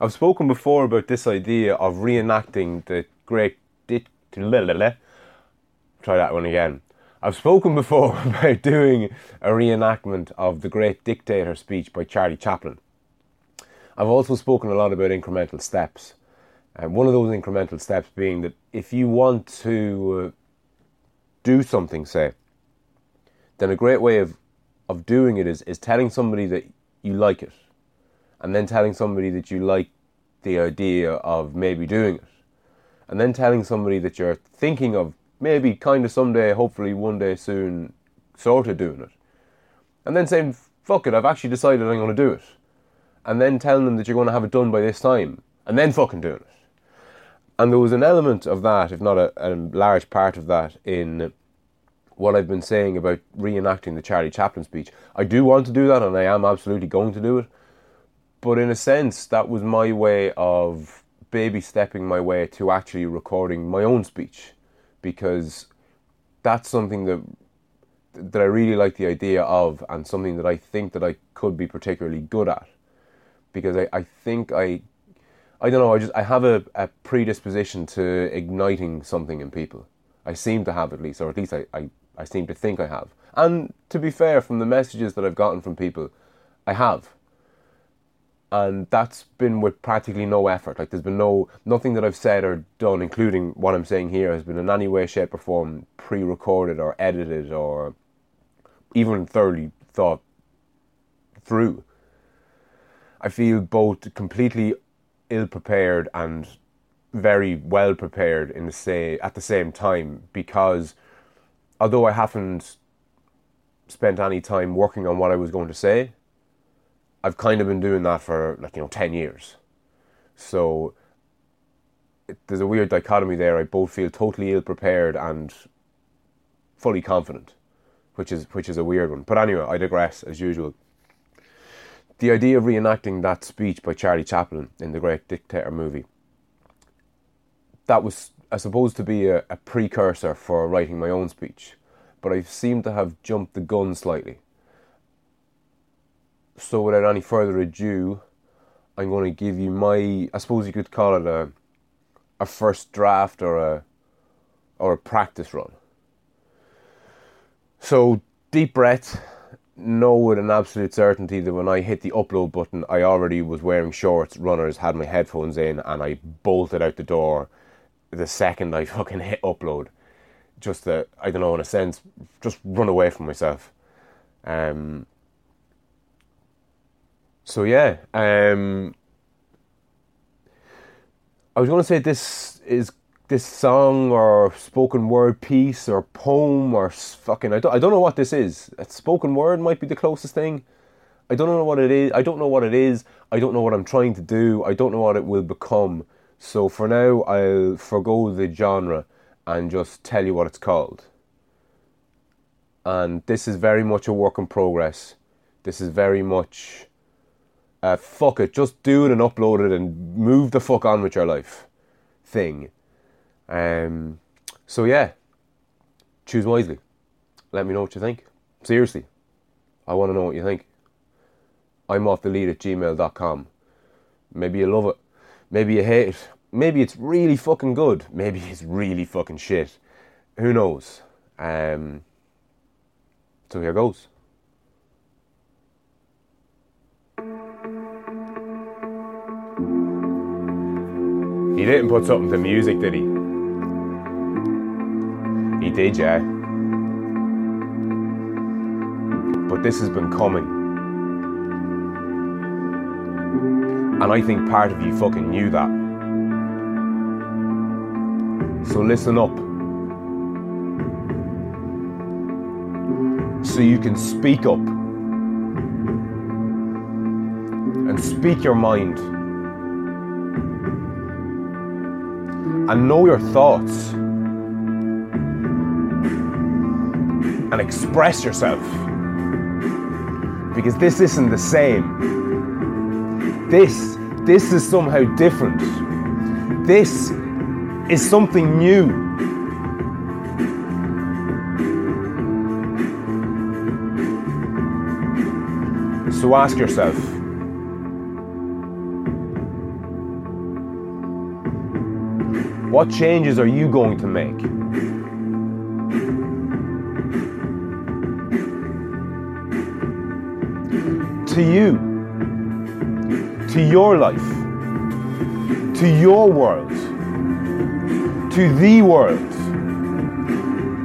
I've spoken before about this idea of reenacting the great. Try that one again. I've spoken before about doing a reenactment of the great dictator speech by Charlie Chaplin. I've also spoken a lot about incremental steps. And one of those incremental steps being that if you want to uh, do something, say, then a great way of, of doing it is, is telling somebody that you like it and then telling somebody that you like the idea of maybe doing it, and then telling somebody that you're thinking of maybe kind of someday, hopefully one day soon, sort of doing it, and then saying, fuck it, I've actually decided I'm going to do it, and then telling them that you're going to have it done by this time, and then fucking doing it. And there was an element of that, if not a, a large part of that, in what I've been saying about reenacting the Charlie Chaplin speech. I do want to do that, and I am absolutely going to do it but in a sense, that was my way of baby stepping my way to actually recording my own speech. Because that's something that that I really like the idea of and something that I think that I could be particularly good at. Because I, I think I I don't know I just I have a, a predisposition to igniting something in people. I seem to have at least or at least I, I, I seem to think I have. And to be fair from the messages that I've gotten from people I have and that's been with practically no effort. Like there's been no nothing that I've said or done, including what I'm saying here, has been in any way, shape, or form pre-recorded or edited or even thoroughly thought through. I feel both completely ill prepared and very well prepared in the say at the same time because although I haven't spent any time working on what I was going to say, I've kind of been doing that for like you know ten years, so it, there's a weird dichotomy there. I both feel totally ill prepared and fully confident, which is which is a weird one. But anyway, I digress as usual. The idea of reenacting that speech by Charlie Chaplin in the Great Dictator movie. That was, I suppose, to be a, a precursor for writing my own speech, but I seem to have jumped the gun slightly so without any further ado, I'm going to give you my, I suppose you could call it a, a first draft or a, or a practice run. So deep breath. Know with an absolute certainty that when I hit the upload button, I already was wearing shorts, runners, had my headphones in, and I bolted out the door the second I fucking hit upload. Just that I don't know, in a sense, just run away from myself. Um, so yeah, um, I was going to say this is this song or spoken word piece or poem or fucking I don't I don't know what this is. A spoken word might be the closest thing. I don't know what it is. I don't know what it is. I don't know what I'm trying to do. I don't know what it will become. So for now, I'll forego the genre and just tell you what it's called. And this is very much a work in progress. This is very much uh, fuck it, just do it and upload it and move the fuck on with your life thing. Um, so yeah, choose wisely. Let me know what you think. Seriously, I want to know what you think. I'm off the lead at gmail.com. Maybe you love it. Maybe you hate it. Maybe it's really fucking good. Maybe it's really fucking shit. Who knows? Um, so here goes. He didn't put something to music, did he? He did, yeah. But this has been coming. And I think part of you fucking knew that. So listen up. So you can speak up. And speak your mind. And know your thoughts and express yourself. Because this isn't the same. This, this is somehow different. This is something new. So ask yourself What changes are you going to make? To you, to your life, to your world, to the world,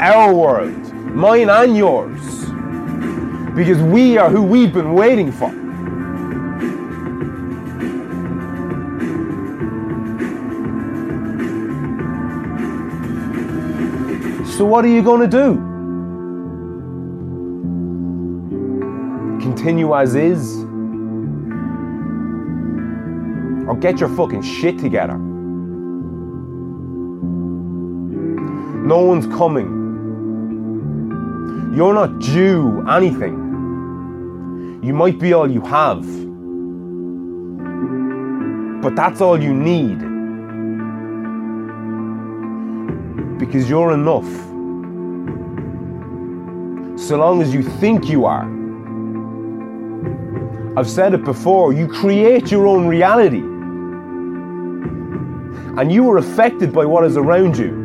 our world, mine and yours, because we are who we've been waiting for. So, what are you going to do? Continue as is? Or get your fucking shit together? No one's coming. You're not due anything. You might be all you have. But that's all you need. Because you're enough. So long as you think you are. I've said it before, you create your own reality. And you are affected by what is around you.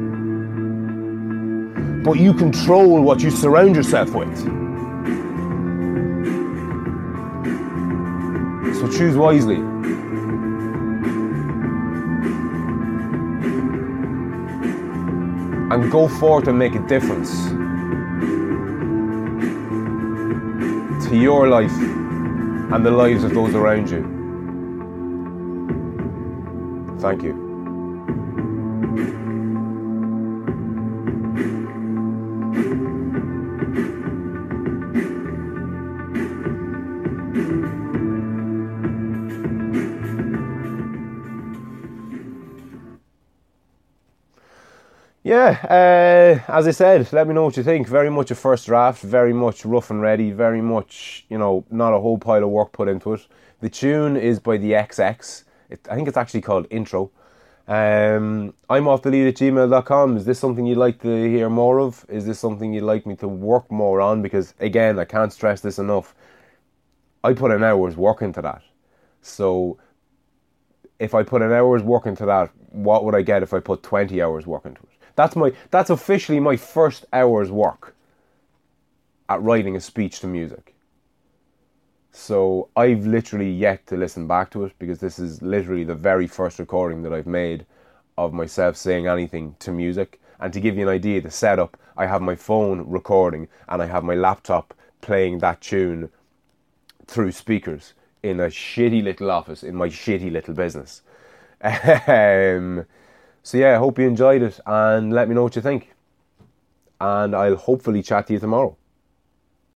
But you control what you surround yourself with. So choose wisely. And go forth and make a difference to your life and the lives of those around you. Thank you. Yeah, uh, as I said, let me know what you think. Very much a first draft, very much rough and ready, very much, you know, not a whole pile of work put into it. The tune is by the XX. It, I think it's actually called Intro. Um, I'm off the lead at gmail.com. Is this something you'd like to hear more of? Is this something you'd like me to work more on? Because, again, I can't stress this enough. I put an hour's work into that. So, if I put an hour's work into that, what would I get if I put 20 hours work into it? That's my that's officially my first hour's work at writing a speech to music. So I've literally yet to listen back to it because this is literally the very first recording that I've made of myself saying anything to music. And to give you an idea, the setup, I have my phone recording and I have my laptop playing that tune through speakers in a shitty little office in my shitty little business. um, so yeah, I hope you enjoyed it and let me know what you think. And I'll hopefully chat to you tomorrow.